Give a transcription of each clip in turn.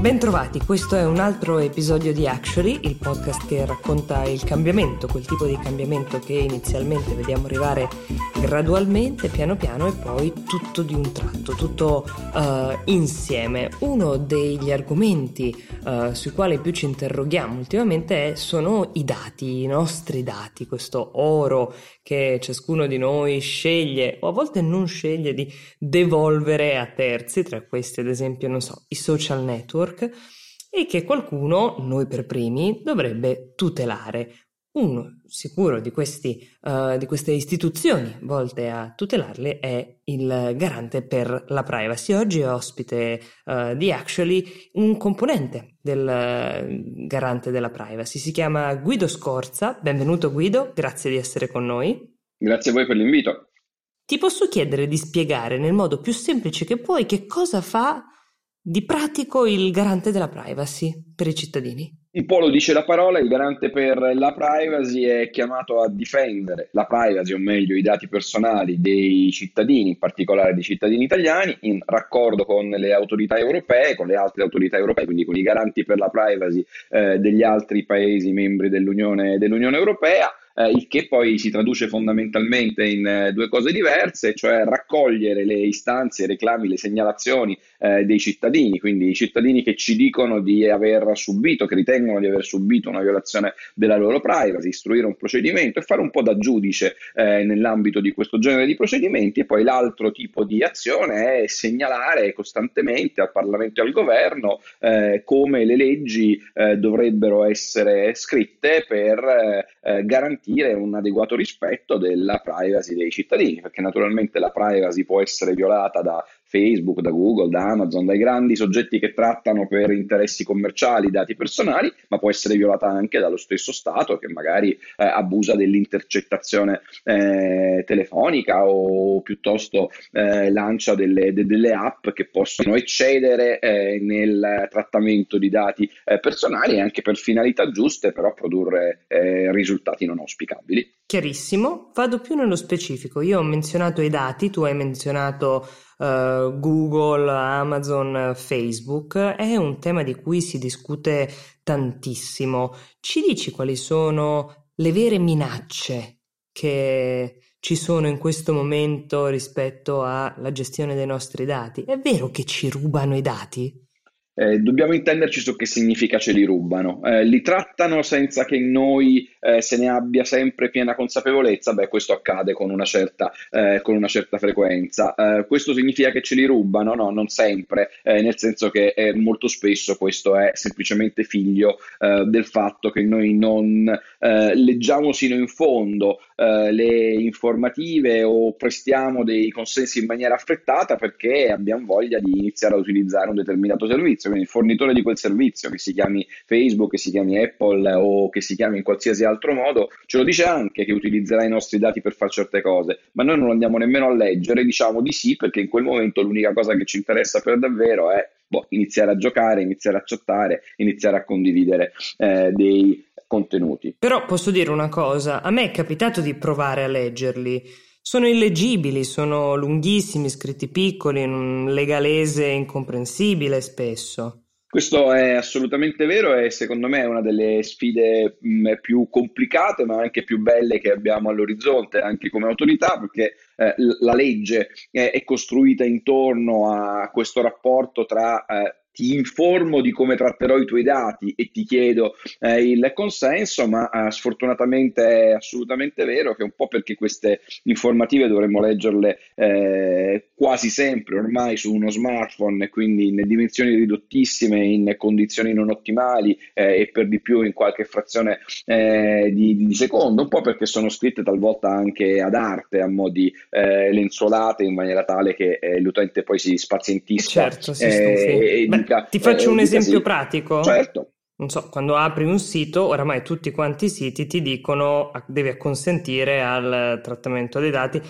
Bentrovati, questo è un altro episodio di Actually, il podcast che racconta il cambiamento, quel tipo di cambiamento che inizialmente vediamo arrivare gradualmente, piano piano e poi tutto di un tratto, tutto uh, insieme. Uno degli argomenti uh, sui quali più ci interroghiamo ultimamente è, sono i dati, i nostri dati, questo oro che ciascuno di noi sceglie o a volte non sceglie di devolvere a terzi, tra questi ad esempio, non so, i social network e che qualcuno, noi per primi, dovrebbe tutelare. Uno sicuro di, questi, uh, di queste istituzioni volte a tutelarle è il garante per la privacy. Oggi è ospite uh, di Actually un componente del uh, garante della privacy. Si chiama Guido Scorza. Benvenuto Guido, grazie di essere con noi. Grazie a voi per l'invito. Ti posso chiedere di spiegare nel modo più semplice che puoi che cosa fa di pratico il garante della privacy per i cittadini? Un po' lo dice la parola, il garante per la privacy è chiamato a difendere la privacy, o meglio i dati personali dei cittadini, in particolare dei cittadini italiani, in raccordo con le autorità europee, con le altre autorità europee, quindi con i garanti per la privacy eh, degli altri paesi membri dell'Unione, dell'Unione Europea eh, il che poi si traduce fondamentalmente in eh, due cose diverse, cioè raccogliere le istanze, i reclami, le segnalazioni eh, dei cittadini, quindi i cittadini che ci dicono di aver subito, che ritengono di aver subito una violazione della loro privacy, istruire un procedimento e fare un po' da giudice eh, nell'ambito di questo genere di procedimenti. E poi l'altro tipo di azione è segnalare costantemente al Parlamento e al governo eh, come le leggi eh, dovrebbero essere scritte per garantire garantire un adeguato rispetto della privacy dei cittadini, perché naturalmente la privacy può essere violata da Facebook, da Google, da Amazon, dai grandi soggetti che trattano per interessi commerciali dati personali, ma può essere violata anche dallo stesso Stato che magari eh, abusa dell'intercettazione eh, telefonica o piuttosto eh, lancia delle, de, delle, app che possono eccedere eh, nel trattamento di dati eh, personali e anche per finalità giuste, però produrre eh, risultati non auspicabili. Chiarissimo, vado più nello specifico. Io ho menzionato i dati, tu hai menzionato uh, Google, Amazon, Facebook, è un tema di cui si discute tantissimo. Ci dici quali sono le vere minacce che ci sono in questo momento rispetto alla gestione dei nostri dati? È vero che ci rubano i dati? Eh, dobbiamo intenderci su che significa ce li rubano. Eh, li trattano senza che noi eh, se ne abbia sempre piena consapevolezza? Beh, questo accade con una certa, eh, con una certa frequenza. Eh, questo significa che ce li rubano? No, non sempre, eh, nel senso che molto spesso questo è semplicemente figlio del fatto che noi non leggiamo sino in fondo le informative o prestiamo dei consensi in maniera affrettata perché abbiamo voglia di iniziare a utilizzare un determinato servizio quindi il fornitore di quel servizio, che si chiami Facebook, che si chiami Apple o che si chiami in qualsiasi altro modo, ce lo dice anche che utilizzerà i nostri dati per fare certe cose, ma noi non andiamo nemmeno a leggere, diciamo di sì, perché in quel momento l'unica cosa che ci interessa per davvero è boh, iniziare a giocare, iniziare a chattare, iniziare a condividere eh, dei contenuti. Però posso dire una cosa, a me è capitato di provare a leggerli sono illeggibili, sono lunghissimi, scritti piccoli, in un legalese incomprensibile spesso. Questo è assolutamente vero e secondo me è una delle sfide mh, più complicate ma anche più belle che abbiamo all'orizzonte anche come autorità perché eh, la legge è, è, costruita intorno a questo rapporto tra eh, ti informo di come tratterò i tuoi dati e ti chiedo eh, il consenso, ma eh, sfortunatamente è assolutamente vero che un po' perché queste informative dovremmo leggerle eh, quasi sempre ormai su uno smartphone, quindi in dimensioni ridottissime, in condizioni non ottimali eh, e per di più in qualche frazione eh, di, di, secondo, un po' perché sono scritte talvolta anche ad arte, a modi eh, lenzuolate in maniera tale che l'utente poi si spazientisca certo, si e, Beh, dica, ti faccio eh, un esempio sì. pratico. Certo. Non so, quando apri un sito, oramai tutti quanti i siti ti dicono devi acconsentire al trattamento dei dati.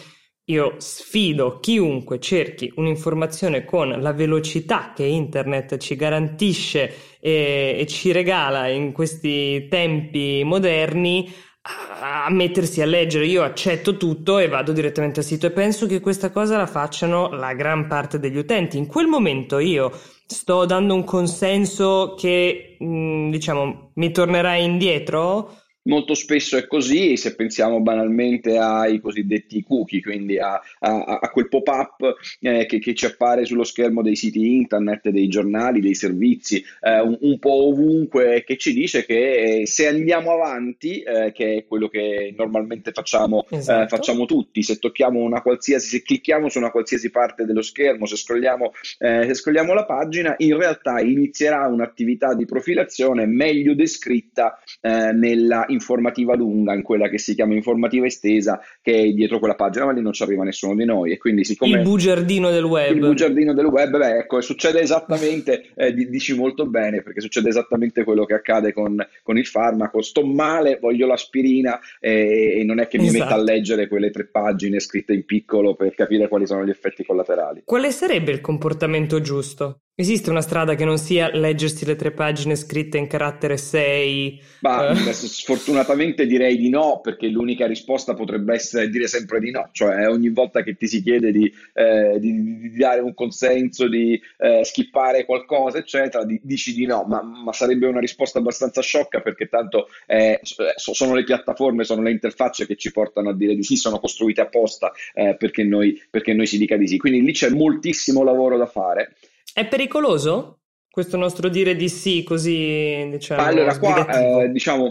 Io sfido chiunque cerchi un'informazione con la velocità che internet ci garantisce e, e ci regala in questi tempi moderni a mettersi a leggere. Io accetto tutto e vado direttamente al sito e penso che questa cosa la facciano la gran parte degli utenti. In quel momento io sto dando un consenso che, mm, diciamo, mi tornerà indietro Molto spesso è così, se pensiamo banalmente ai cosiddetti cookie, quindi a, a, a quel pop-up eh, che, che, ci appare sullo schermo dei siti internet, dei giornali, dei servizi, eh, un, un, po' ovunque, che ci dice che eh, se andiamo avanti, eh, che è quello che normalmente facciamo, eh, esatto. facciamo, tutti, se tocchiamo una qualsiasi, se clicchiamo su una qualsiasi parte dello schermo, se scrolliamo, eh, se scrolliamo la pagina, in realtà inizierà un'attività di profilazione meglio descritta nella informativa lunga, in quella che si chiama informativa estesa, che è dietro quella pagina, ma lì non ci arriva nessuno di noi. E quindi, siccome il bugiardino del web. Il bugiardino del web, beh, ecco, succede esattamente, eh, dici molto bene, perché succede esattamente quello che accade con, con il farmaco. Sto male, voglio l'aspirina eh, e non è che mi esatto. metta a esatto. leggere quelle tre pagine scritte in piccolo per capire quali sono gli effetti collaterali. Quale sarebbe il comportamento giusto? Esiste una strada che non sia leggersi le tre pagine scritte in carattere 6? Bah, uh. Sfortunatamente direi di no, perché l'unica risposta potrebbe essere dire sempre di no, cioè ogni volta che ti si chiede di, eh, di, di dare un consenso, di eh, skippare qualcosa, eccetera, di, dici di no, ma, ma, sarebbe una risposta abbastanza sciocca perché tanto eh, sono le piattaforme, sono le interfacce che ci portano a dire di sì, sono costruite apposta eh, perché noi, perché noi si dica di sì. Quindi lì c'è moltissimo lavoro da fare. È pericoloso? Questo nostro dire di sì così diciamo allora qua eh, diciamo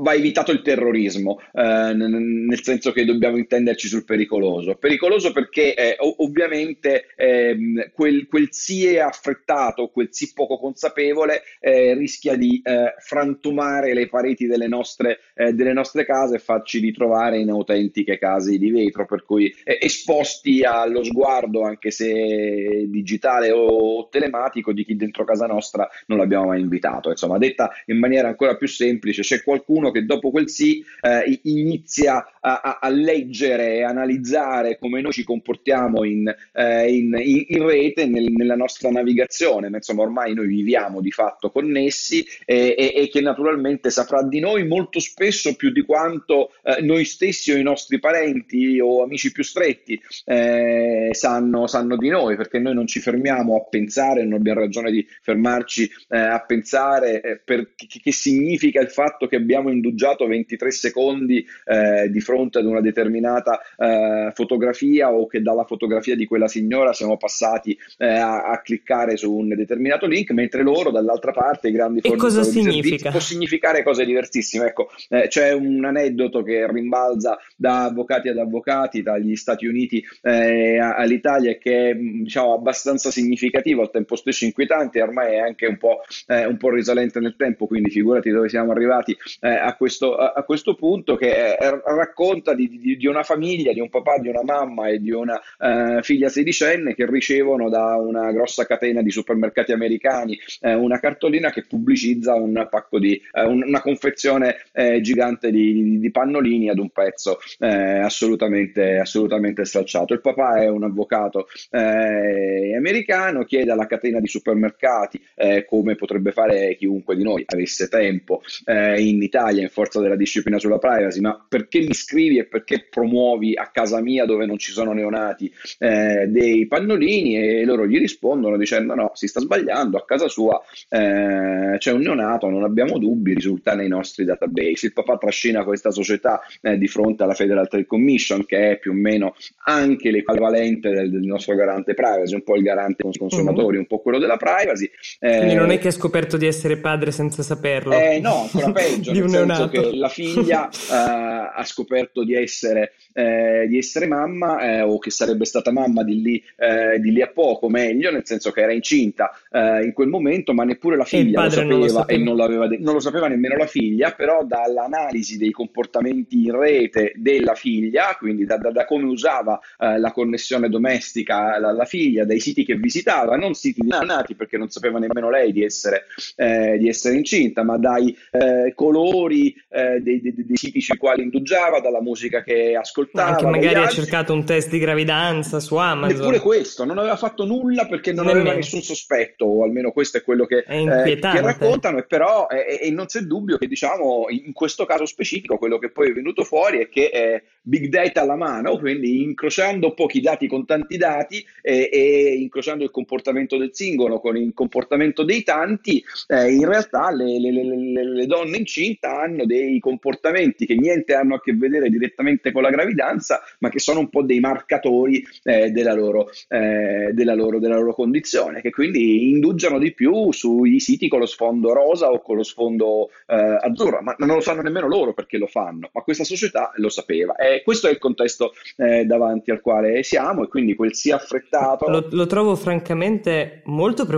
va evitato il terrorismo eh, nel senso che dobbiamo intenderci sul pericoloso. Pericoloso perché eh, ovviamente ehm, quel, quel, sì affrettato quel sì poco consapevole eh, rischia di eh, frantumare le pareti delle nostre, eh, delle nostre case e farci ritrovare in autentiche case di vetro per cui esposti allo sguardo anche se digitale o telematico di chi dentro casa nostra non l'abbiamo mai invitato. Insomma, detta in maniera ancora più semplice, c'è qualcuno che dopo quel sì eh, inizia a, a, leggere e analizzare come noi ci comportiamo in, eh, in, in, in rete nel, nella nostra navigazione. Ma, insomma, ormai noi viviamo di fatto connessi e, e, e, che naturalmente saprà di noi molto spesso più di quanto eh, noi stessi o i nostri parenti o amici più stretti eh, sanno, sanno di noi, perché noi non ci fermiamo a pensare, non abbiamo ragione ragione di fermarci eh, a pensare eh, per, che, che, significa il fatto che abbiamo indugiato 23 secondi eh, di fronte ad una determinata eh, fotografia o che dalla fotografia di quella signora siamo passati eh, a, a, cliccare su un determinato link, mentre loro dall'altra parte, i grandi e cosa significa? può significare cose diversissime. Ecco, c'è un aneddoto che rimbalza da avvocati ad avvocati, dagli Stati Uniti all'Italia, che è diciamo, abbastanza significativo, al tempo stesso inquietante importante, ormai è anche un po', eh, un po risalente nel tempo, quindi figurati dove siamo arrivati eh, a, questo, a, a, questo, punto, che eh, racconta di, di, di, una famiglia, di un papà, di una mamma e di una eh, figlia sedicenne che ricevono da una grossa catena di supermercati americani eh, una cartolina che pubblicizza un pacco di eh, una confezione gigante di, di, pannolini ad un prezzo assolutamente, assolutamente stracciato. Il papà è un avvocato americano, chiede alla catena di supermercati supermercati, eh, come potrebbe fare chiunque di noi avesse tempo eh, in Italia in forza della disciplina sulla privacy, ma perché mi scrivi e perché promuovi a casa mia dove non ci sono neonati eh, dei pannolini e loro gli rispondono dicendo no, si sta sbagliando, a casa sua eh, c'è un neonato, non abbiamo dubbi, risulta nei nostri database. Il papà trascina questa società eh, di fronte alla Federal Trade Commission che è più o meno anche l'equivalente del, del nostro garante privacy, un po' il garante consumatori, mm-hmm. un po' quello della privacy privacy. Eh, Quindi non è che ha scoperto di essere padre senza saperlo. Eh, no, ancora peggio, nel senso che la figlia uh, ha scoperto di essere, eh, di essere mamma eh, o che sarebbe stata mamma di lì, eh, di lì, a poco, meglio, nel senso che era incinta eh, in quel momento, ma neppure la figlia lo sapeva, non lo sapeva, e non, de- non lo sapeva nemmeno la figlia, però dall'analisi dei comportamenti in rete della figlia, quindi da, da, da come usava la connessione domestica la, la, figlia, dai siti che visitava, non siti nati perché non sapeva nemmeno lei di essere, eh, di essere incinta, ma dai eh, colori eh, dei, dei, dei, siti sui quali indugiava, dalla musica che ascoltava. Anche magari ha cercato un test di gravidanza su Amazon. Neppure questo, non aveva fatto nulla perché non nemmeno. aveva nessun sospetto, o almeno questo è quello che, eh, che raccontano, e però e non c'è dubbio che diciamo in questo caso specifico quello che poi è venuto fuori è che eh, big data alla mano, quindi incrociando pochi dati con tanti dati eh, e incrociando il comportamento del singolo con il comportamento dei tanti, eh, in realtà le, le, le, le, donne incinta hanno dei comportamenti che niente hanno a che vedere direttamente con la gravidanza, ma che sono un po' dei marcatori eh, della loro, eh, della, loro, della loro condizione, che quindi indugiano di più sui siti con lo sfondo rosa o con lo sfondo eh, azzurro, ma non lo sanno nemmeno loro perché lo fanno, ma questa società lo sapeva. E questo è il contesto eh, davanti al quale siamo e quindi quel sia affrettato. Lo, lo trovo francamente molto preoccupante,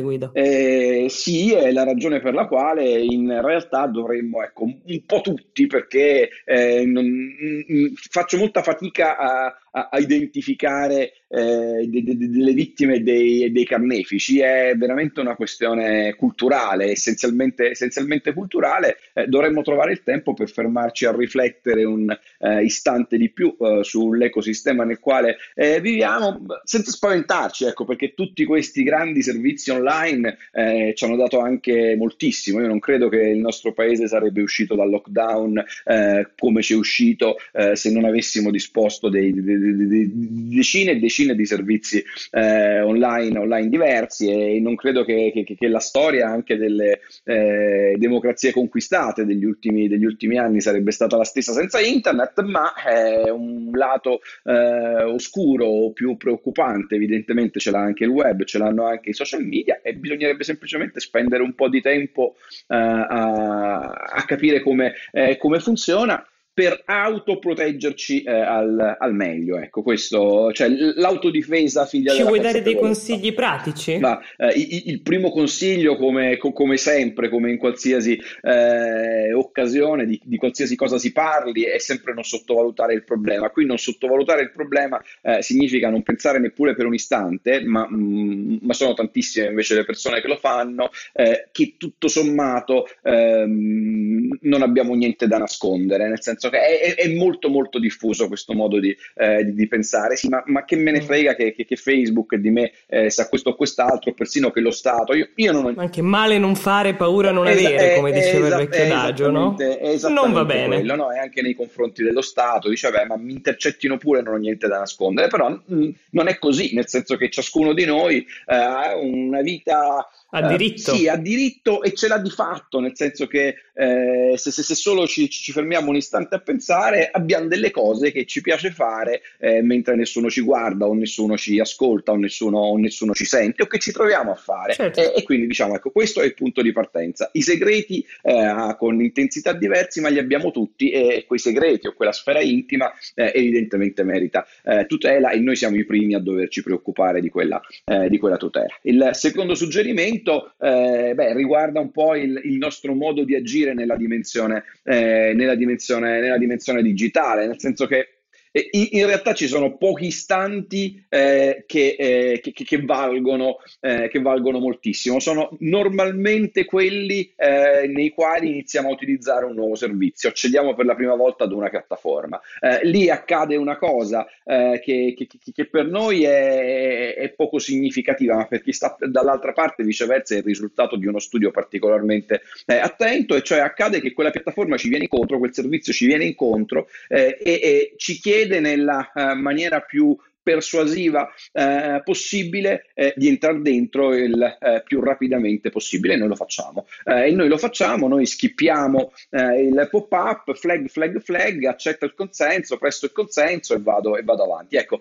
Guido. Eh, sì, è la ragione per la quale in realtà dovremmo, ecco, un po' tutti, perché eh, non, mh, faccio molta fatica a, a, identificare eh, de, de, delle vittime dei, dei, carnefici, è veramente una questione culturale, essenzialmente, essenzialmente culturale. Eh, dovremmo trovare il tempo per fermarci a riflettere un eh, istante di più eh, sull'ecosistema nel quale eh, viviamo, senza spaventarci, ecco, perché tutti questi grandi servizi online eh, ci hanno dato anche moltissimo. Io non credo che il nostro paese sarebbe uscito dal lockdown come ci è uscito se non avessimo disposto dei, dei, decine e decine decine di servizi eh, online, online, diversi e non credo che, che, che la storia anche delle eh, democrazie conquistate degli ultimi, degli ultimi, anni sarebbe stata la stessa senza internet, ma è un lato eh, oscuro o più preoccupante, evidentemente ce l'ha anche il web, ce l'hanno anche i social media e bisognerebbe semplicemente spendere un po' di tempo eh, a, a, capire come, eh, come funziona per autoproteggerci eh, al, al, meglio. Ecco, questo, cioè l'autodifesa figlia Ci vuoi dare dei consigli pratici? Ma, eh, il, il, primo consiglio, come, come, sempre, come in qualsiasi eh, occasione, di, di, qualsiasi cosa si parli, è sempre non sottovalutare il problema. Qui non sottovalutare il problema eh, significa non pensare neppure per un istante, ma, mh, mm, ma, sono tantissime invece le persone che lo fanno, eh, che tutto sommato ehm, non abbiamo niente da nascondere, nel senso senso che è, è, molto molto diffuso questo modo di, eh, di, di pensare, sì, ma, ma, che me ne mm. frega che, che, che Facebook di me eh, sa questo o quest'altro, persino che lo Stato, io, io non... Anche male non fare, paura non es- avere, come diceva il vecchio adagio, no? Non va bene. Quello, no? E anche nei confronti dello Stato, dice, beh, ma mi intercettino pure, non ho niente da nascondere, però mh, mm, non è così, nel senso che ciascuno di noi eh, ha una vita ha diritto. Eh, sì, ha diritto e ce l'ha di fatto, nel senso che eh, se, se, se, solo ci, ci, fermiamo un istante a pensare, abbiamo delle cose che ci piace fare eh, mentre nessuno ci guarda o nessuno ci ascolta o nessuno, o nessuno ci sente o che ci troviamo a fare. Certo. E, e, quindi diciamo, ecco, questo è il punto di partenza. I segreti eh, con intensità diversi, ma li abbiamo tutti e quei segreti o quella sfera intima eh, evidentemente merita eh, tutela e noi siamo i primi a doverci preoccupare di quella, di quella tutela. Il secondo suggerimento momento eh, beh, riguarda un po' il, il, nostro modo di agire nella dimensione, eh, nella, dimensione, nella dimensione digitale, nel senso che in, realtà ci sono pochi istanti eh, che, eh, che, che, valgono, eh, che, valgono, moltissimo. Sono normalmente quelli eh, nei quali iniziamo a utilizzare un nuovo servizio, accediamo per la prima volta ad una piattaforma. Eh, lì accade una cosa eh, che, per noi è, è, poco significativa, ma per chi sta dall'altra parte viceversa è il risultato di uno studio particolarmente attento, e cioè accade che quella piattaforma ci viene incontro, quel servizio ci viene incontro e, e ci chiede chiede nella uh, maniera più persuasiva eh, possibile eh, di entrare dentro il eh, più rapidamente possibile. Noi lo facciamo eh, e noi lo facciamo, noi schippiamo eh, il pop-up, flag, flag, flag, accetto il consenso, presto il consenso e vado, e vado avanti. Ecco,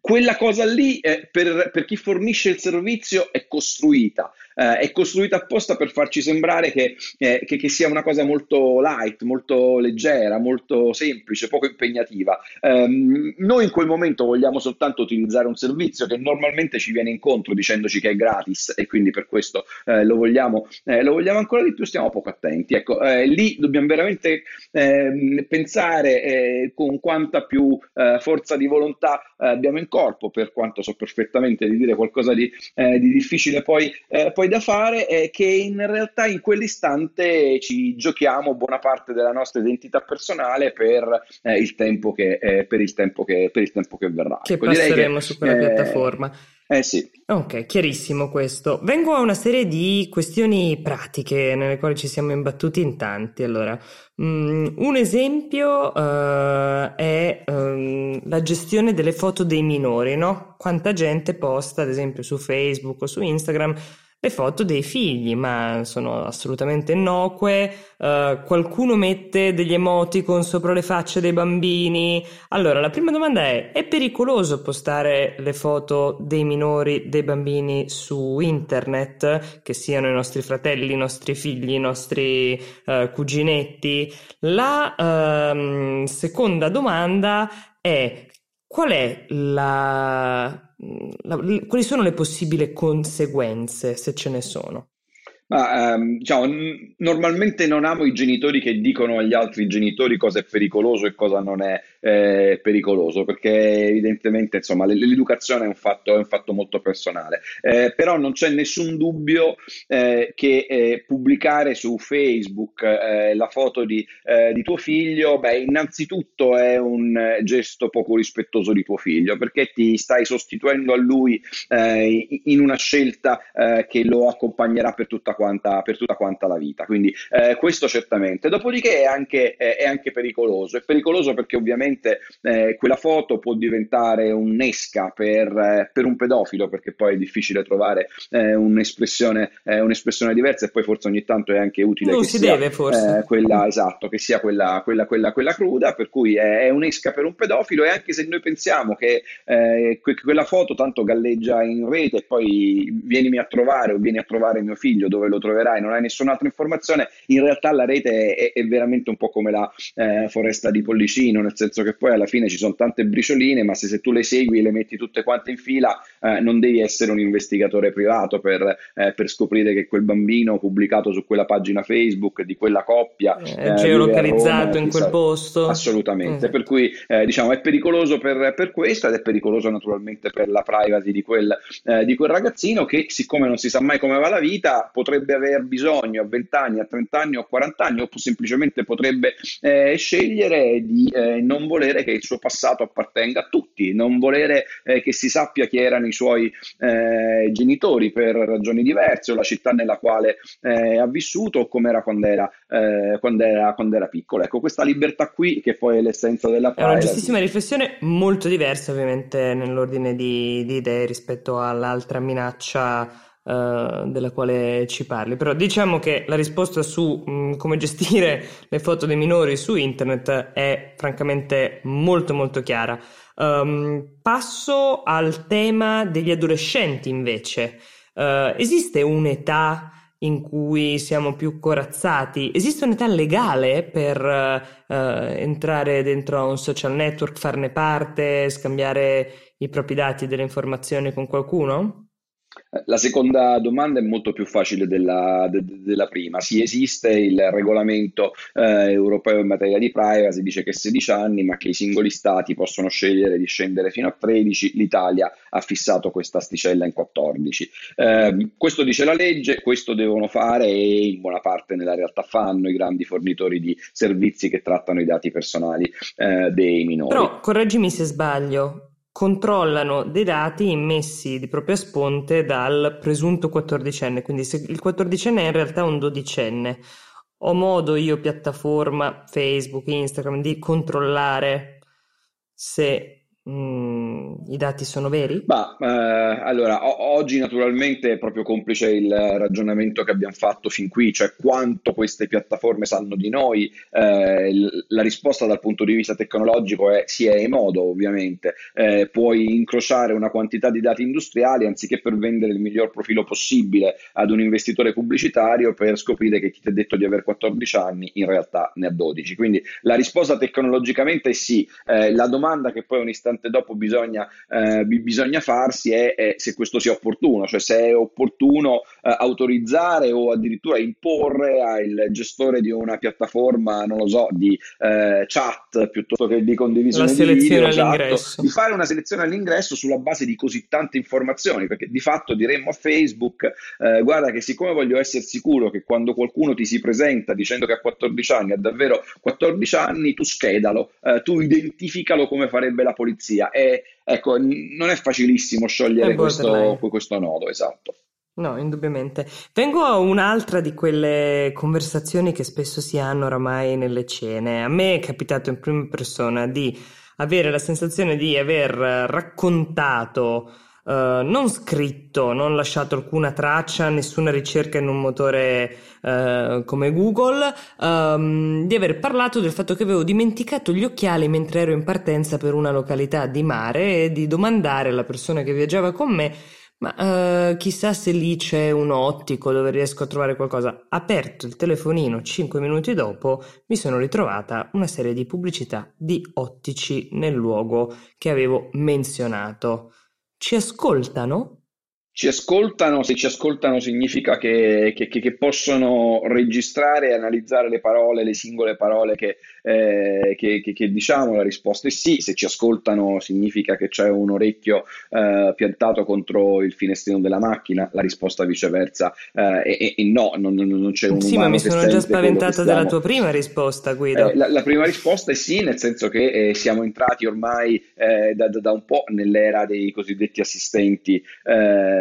quella cosa lì per, per, chi fornisce il servizio è costruita, eh, è costruita apposta per farci sembrare che, eh, che, che, sia una cosa molto light, molto leggera, molto semplice, poco impegnativa. Um, noi in quel momento vogliamo soltanto utilizzare un servizio che normalmente ci viene incontro dicendoci che è gratis e quindi per questo eh, lo vogliamo, eh, lo, vogliamo, ancora di più, stiamo poco attenti. Ecco, eh, lì dobbiamo veramente ehm, pensare con quanta più forza di volontà eh, abbiamo in corpo, per quanto so perfettamente di dire qualcosa di, eh, di difficile poi, eh, poi, da fare, è che in realtà in quell'istante ci giochiamo buona parte della nostra identità personale per, eh, il, tempo che, per, il, tempo che, per il tempo che verrà. Che ecco, passeremo che, su quella piattaforma. Eh sì. Ok, chiarissimo questo. Vengo a una serie di questioni pratiche nelle quali ci siamo imbattuti in tanti. Allora, um, un esempio uh, è um, la gestione delle foto dei minori, no? Quanta gente posta, ad esempio, su Facebook o su Instagram le foto dei figli, ma sono assolutamente innocue. Uh, qualcuno mette degli emoticon sopra le facce dei bambini. Allora, la prima domanda è: è pericoloso postare le foto dei minori, dei bambini su internet, che siano i nostri fratelli, i nostri figli, i nostri uh, cuginetti? La uh, seconda domanda è: qual è la la, quali sono le possibili conseguenze, se ce ne sono? Ma, ehm, diciamo, n- normalmente non amo i genitori che dicono agli altri genitori cosa è pericoloso e cosa non è eh, pericoloso, perché evidentemente insomma, l'educazione è un fatto, è un fatto molto personale. Eh, però non c'è nessun dubbio eh, che eh, pubblicare su Facebook eh, la foto di, eh, di, tuo figlio, beh, innanzitutto è un gesto poco rispettoso di tuo figlio, perché ti stai sostituendo a lui in una scelta che lo accompagnerà per tutta quanta, per tutta quanta la vita. Quindi questo certamente. Dopodiché è anche, è anche, pericoloso. È pericoloso perché ovviamente eh, quella foto può diventare un'esca per, eh, per, un pedofilo, perché poi è difficile trovare eh, un'espressione, eh, un'espressione, diversa e poi forse ogni tanto è anche utile non che si sia deve, forse. quella, esatto, che sia quella, quella, quella, quella cruda, per cui è, è, un'esca per un pedofilo e anche se noi pensiamo che que- quella foto tanto galleggia in rete e poi vienimi a trovare o vieni a trovare mio figlio dove lo troverai, non hai nessun'altra informazione, in realtà la rete è, è veramente un po' come la eh, foresta di Pollicino, nel senso che poi alla fine ci sono tante bricioline, ma se, se tu le segui e le metti tutte quante in fila, eh, non devi essere un investigatore privato per, eh, per, scoprire che quel bambino pubblicato su quella pagina Facebook di quella coppia è eh, geolocalizzato in quel posto. Assolutamente, mm. per cui eh, diciamo è pericoloso per, per, questo ed è pericoloso naturalmente per la privacy di quel, eh, di quel ragazzino che siccome non si sa mai come va la vita potrebbe potrebbe aver bisogno a 20 anni, a 30 anni o a 40 anni, o semplicemente potrebbe eh, scegliere di eh, non volere che il suo passato appartenga a tutti, non volere eh, che si sappia chi erano i suoi eh, genitori per ragioni diverse, o la città nella quale eh, ha vissuto, o come era quando era, eh, quando era, quando era piccolo. Ecco, questa libertà qui, che poi è l'essenza della privacy. È una giustissima riflessione, molto diversa ovviamente nell'ordine di, di idee rispetto all'altra minaccia Uh, della quale ci parli. Però diciamo che la risposta su mh, mm, come gestire le foto dei minori su internet è francamente molto molto chiara. Um, passo al tema degli adolescenti invece. Uh, esiste un'età in cui siamo più corazzati? Esiste un'età legale per uh, entrare dentro a un social network, farne parte, scambiare i propri dati e delle informazioni con qualcuno? La seconda domanda è molto più facile della, de, della prima. Sì, esiste il regolamento eh, europeo in materia di privacy, dice che 16 anni, ma che i singoli stati possono scegliere di scendere fino a 13. L'Italia ha fissato questa asticella in 14. Eh, questo dice la legge, questo devono fare e in buona parte nella realtà fanno i grandi fornitori di servizi che trattano i dati personali eh, dei minori. Però correggimi se sbaglio, controllano dei dati immessi di propria sponte dal presunto quattordicenne, quindi se il quattordicenne è in realtà un dodicenne, ho modo io piattaforma Facebook, Instagram di controllare se Mm, I dati sono veri? Bah, eh, allora, o- oggi naturalmente è proprio complice il ragionamento che abbiamo fatto fin qui, cioè quanto queste piattaforme sanno di noi. Eh, l- la risposta dal punto di vista tecnologico è sì, è modo ovviamente. Eh, puoi incrociare una quantità di dati industriali anziché per vendere il miglior profilo possibile ad un investitore pubblicitario per scoprire che chi ti ha detto di avere 14 anni in realtà ne ha 12. Quindi la risposta tecnologicamente è sì. Eh, la domanda che poi onestamente istante dopo bisogna, eh, bisogna farsi è, è, se questo sia opportuno, cioè se è opportuno eh, autorizzare o addirittura imporre al gestore di una piattaforma, non lo so, di eh, chat piuttosto che di condivisione di video, esatto, di fare una selezione all'ingresso sulla base di così tante informazioni, perché di fatto diremmo a Facebook, eh, guarda che siccome voglio essere sicuro che quando qualcuno ti si presenta dicendo che ha 14 anni, ha davvero 14 anni, tu schedalo, eh, tu identificalo come farebbe la polizia. E ecco, non è facilissimo sciogliere questo, questo nodo, esatto. No, indubbiamente. Vengo a un'altra di quelle conversazioni che spesso si hanno oramai nelle cene. A me è capitato in prima persona di avere la sensazione di aver raccontato Uh, non scritto, non lasciato alcuna traccia, nessuna ricerca in un motore uh, come Google, um, di aver parlato del fatto che avevo dimenticato gli occhiali mentre ero in partenza per una località di mare e di domandare alla persona che viaggiava con me ma uh, chissà se lì c'è un ottico dove riesco a trovare qualcosa. Aperto il telefonino cinque minuti dopo, mi sono ritrovata una serie di pubblicità di ottici nel luogo che avevo menzionato. Ci ascoltano? Ci ascoltano, se ci ascoltano significa che, che, che, possono registrare e analizzare le parole, le singole parole che, eh, che, diciamo, la risposta è sì, se ci ascoltano significa che c'è un orecchio eh, piantato contro il finestrino della macchina, la risposta viceversa eh, è, è, no, non, non c'è un Sì, ma mi sono già spaventata dalla tua prima risposta, Guido. Eh, la, la, prima risposta è sì, nel senso che eh, siamo entrati ormai da, da, un po' nell'era dei cosiddetti assistenti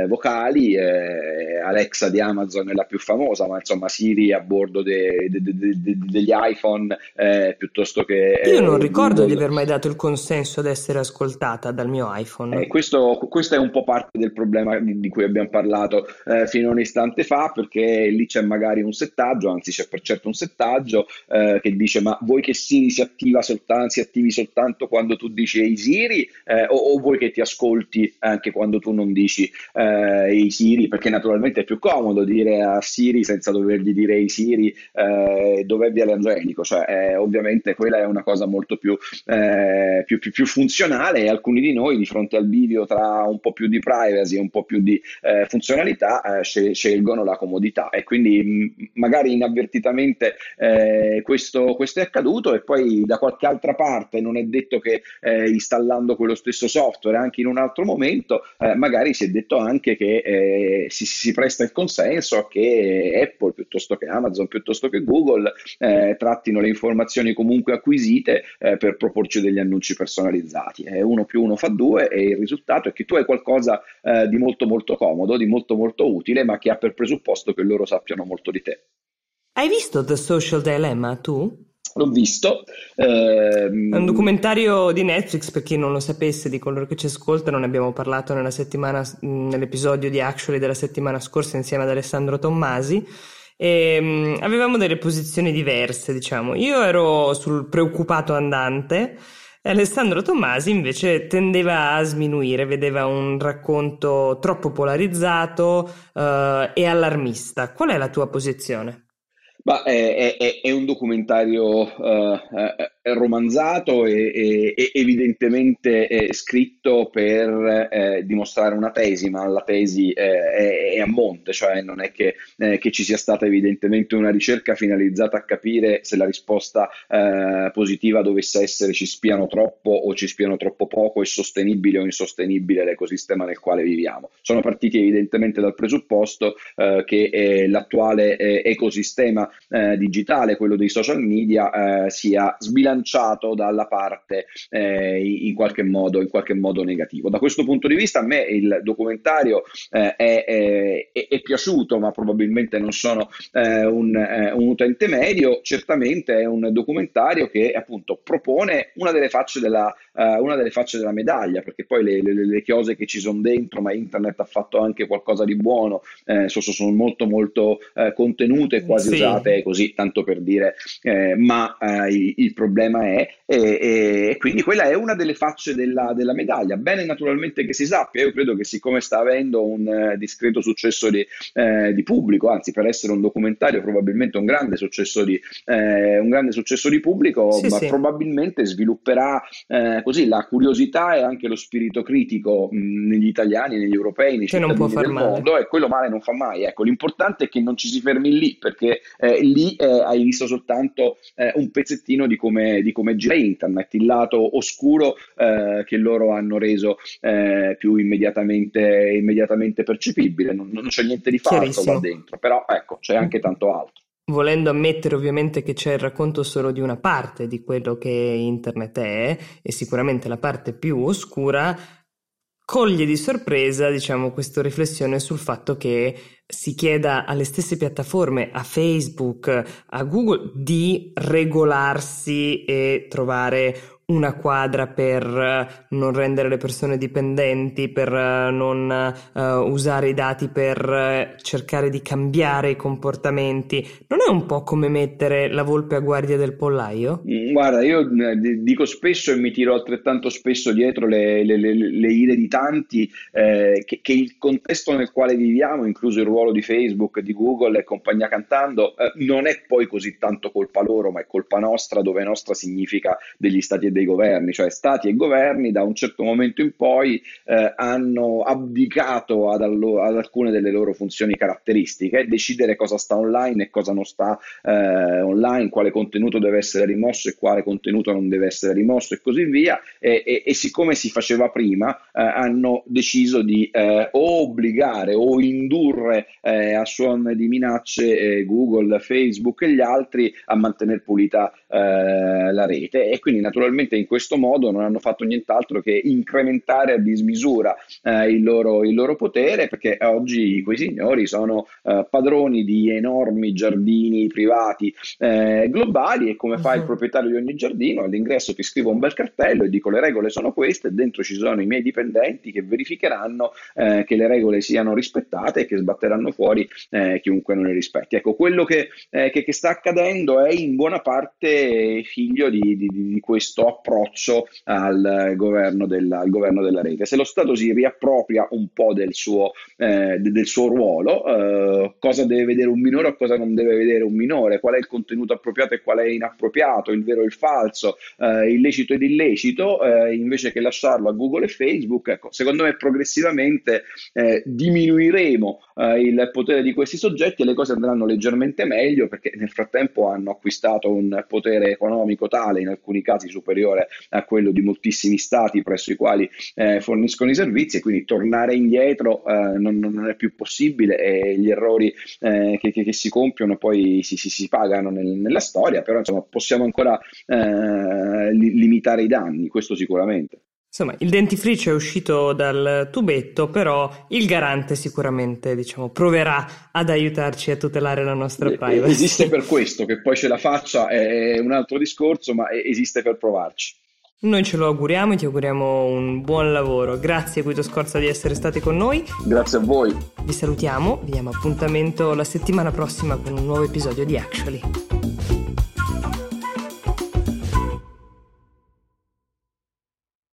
vocali, Alexa di Amazon è la più famosa, ma insomma Siri a bordo de, de, de, degli iPhone eh, piuttosto che... Io non ricordo Google. di aver mai dato il consenso ad essere ascoltata dal mio iPhone. Eh, questo, questo, è un po' parte del problema di, di cui abbiamo parlato eh, fino a un istante fa, perché lì c'è magari un settaggio, anzi c'è per certo un settaggio eh, che dice ma vuoi che Siri si attiva soltanto, si attivi soltanto quando tu dici Ehi Siri eh, o, o, vuoi che ti ascolti anche quando tu non dici eh, i Siri, perché naturalmente è più comodo dire a Siri senza dovergli dire i Siri eh, dov'è Viale Angelico, cioè eh, ovviamente quella è una cosa molto più, eh, più, più, più, funzionale e alcuni di noi di fronte al video tra un po' più di privacy e un po' più di eh, funzionalità eh, scelgono la comodità. E quindi mh, magari inavvertitamente questo, questo, è accaduto e poi da qualche altra parte non è detto che installando quello stesso software anche in un altro momento magari si è detto anche che eh, si, si, presta il consenso a che Apple piuttosto che Amazon, piuttosto che Google eh, trattino le informazioni comunque acquisite eh, per proporci degli annunci personalizzati. uno più uno fa due e il risultato è che tu hai qualcosa eh, di molto molto comodo, di molto molto utile, ma che ha per presupposto che loro sappiano molto di te. Hai visto The Social Dilemma tu? L'ho visto. Ehm... È un documentario di Netflix, per chi non lo sapesse, di coloro che ci ascoltano, ne abbiamo parlato nell'episodio di Actually della settimana scorsa insieme ad Alessandro Tommasi. E, um, avevamo delle posizioni diverse, diciamo. Io ero sul preoccupato andante. e Alessandro Tommasi invece tendeva a sminuire, vedeva un racconto troppo polarizzato uh, e allarmista. Qual è la tua posizione? Ma è, è, è, un documentario uh, romanzato e, e evidentemente scritto per eh, dimostrare una tesi, ma la tesi eh, è, è, a monte, cioè non è che, eh, che, ci sia stata evidentemente una ricerca finalizzata a capire se la risposta eh, positiva dovesse essere ci spiano troppo o ci spiano troppo poco, è sostenibile o insostenibile l'ecosistema nel quale viviamo. Sono partiti evidentemente dal presupposto eh, che eh, l'attuale ecosistema digitale, quello dei social media, sia sbilanciato bilanciato dalla parte eh, in, qualche modo, in qualche modo negativo. Da questo punto di vista a me il documentario eh, è, è, è, piaciuto, ma probabilmente non sono eh, un, eh, un, utente medio, certamente è un documentario che appunto propone una delle facce della, uh, una delle facce della medaglia, perché poi le, le, le, chiose che ci sono dentro, ma internet ha fatto anche qualcosa di buono, eh, sono molto molto eh, contenute, quasi sì. usate così, tanto per dire, ma il, il problema è e, e, quindi quella è una delle facce della, della, medaglia. Bene naturalmente che si sappia, io credo che siccome sta avendo un uh, discreto successo di, eh, di, pubblico, anzi per essere un documentario probabilmente un grande successo di, eh, un grande successo di pubblico, sì, ma sì. probabilmente svilupperà eh, così la curiosità e anche lo spirito critico mh, negli italiani, negli europei, nei che cittadini del male. mondo e quello male non fa mai. Ecco, l'importante è che non ci si fermi lì perché eh, lì eh, hai visto soltanto eh, un pezzettino di come, di come gira internet, il lato oscuro eh, che loro hanno reso eh, più immediatamente, immediatamente percepibile. Non, non, c'è niente di falso là dentro, però ecco, c'è anche tanto altro volendo ammettere ovviamente che c'è il racconto solo di una parte di quello che internet è, e sicuramente la parte più oscura, coglie di sorpresa, diciamo, questa riflessione sul fatto che si chieda alle stesse piattaforme, a Facebook, a Google, di regolarsi e trovare una quadra per eh, non rendere le persone dipendenti, per eh, non uh, usare i dati per cercare di cambiare i comportamenti. Non è un po' come mettere la volpe a guardia del pollaio? Mm, guarda, io dico spesso e mi tiro altrettanto spesso dietro le, le, le, le ire di tanti eh, che, che, il contesto nel quale viviamo, incluso il ruolo di Facebook, di Google e compagnia cantando, eh, non è poi così tanto colpa loro, ma è colpa nostra, dove nostra significa degli stati dei governi, cioè stati e governi da un certo momento in poi eh, hanno abdicato ad, allo- ad, alcune delle loro funzioni caratteristiche, decidere cosa sta online e cosa non sta eh, online, quale contenuto deve essere rimosso e quale contenuto non deve essere rimosso e così via, e, e, e siccome si faceva prima, eh, hanno deciso di eh, o obbligare o indurre eh, a suon di minacce Google, Facebook e gli altri a mantenere pulita la rete. E quindi naturalmente ovviamente in questo modo non hanno fatto nient'altro che incrementare a dismisura eh, il, loro, il, loro, potere perché oggi quei signori sono eh, padroni di enormi giardini privati eh, globali e come fa il mhm. proprietario di ogni giardino all'ingresso ti scrivo un bel cartello e dico le regole sono queste dentro ci sono i miei dipendenti che verificheranno eh, che le regole siano rispettate e che sbatteranno fuori eh, chiunque non le rispetti. Ecco, quello che, eh, che, che, sta accadendo è in buona parte figlio di, di, di questo approccio al governo, della, al governo, della, rete. Se lo Stato si riappropria un po' del suo, eh, del suo ruolo, eh, cosa deve vedere un minore o cosa non deve vedere un minore, qual è il contenuto appropriato e qual è inappropriato, il vero e il falso, eh, illecito ed illecito, eh, invece che lasciarlo a Google e Facebook, ecco, secondo me progressivamente eh, diminuiremo eh, il potere di questi soggetti e le cose andranno leggermente meglio perché nel frattempo hanno acquistato un potere economico tale, in alcuni casi superiore superiore a quello di moltissimi stati presso i quali eh, forniscono i servizi e quindi tornare indietro eh, non, non, è più possibile e gli errori eh, che, che, che, si compiono poi si, si, si pagano nel, nella storia, però insomma possiamo ancora eh, li, limitare i danni, questo sicuramente. Insomma, il dentifricio è uscito dal tubetto, però il garante sicuramente, diciamo, proverà ad aiutarci a tutelare la nostra privacy. Esiste per questo, che poi ce la faccia è un altro discorso, ma esiste per provarci. Noi ce lo auguriamo e ti auguriamo un buon lavoro. Grazie Guido Scorza di essere stati con noi. Grazie a voi. Vi salutiamo, vi diamo appuntamento la settimana prossima con un nuovo episodio di Actually.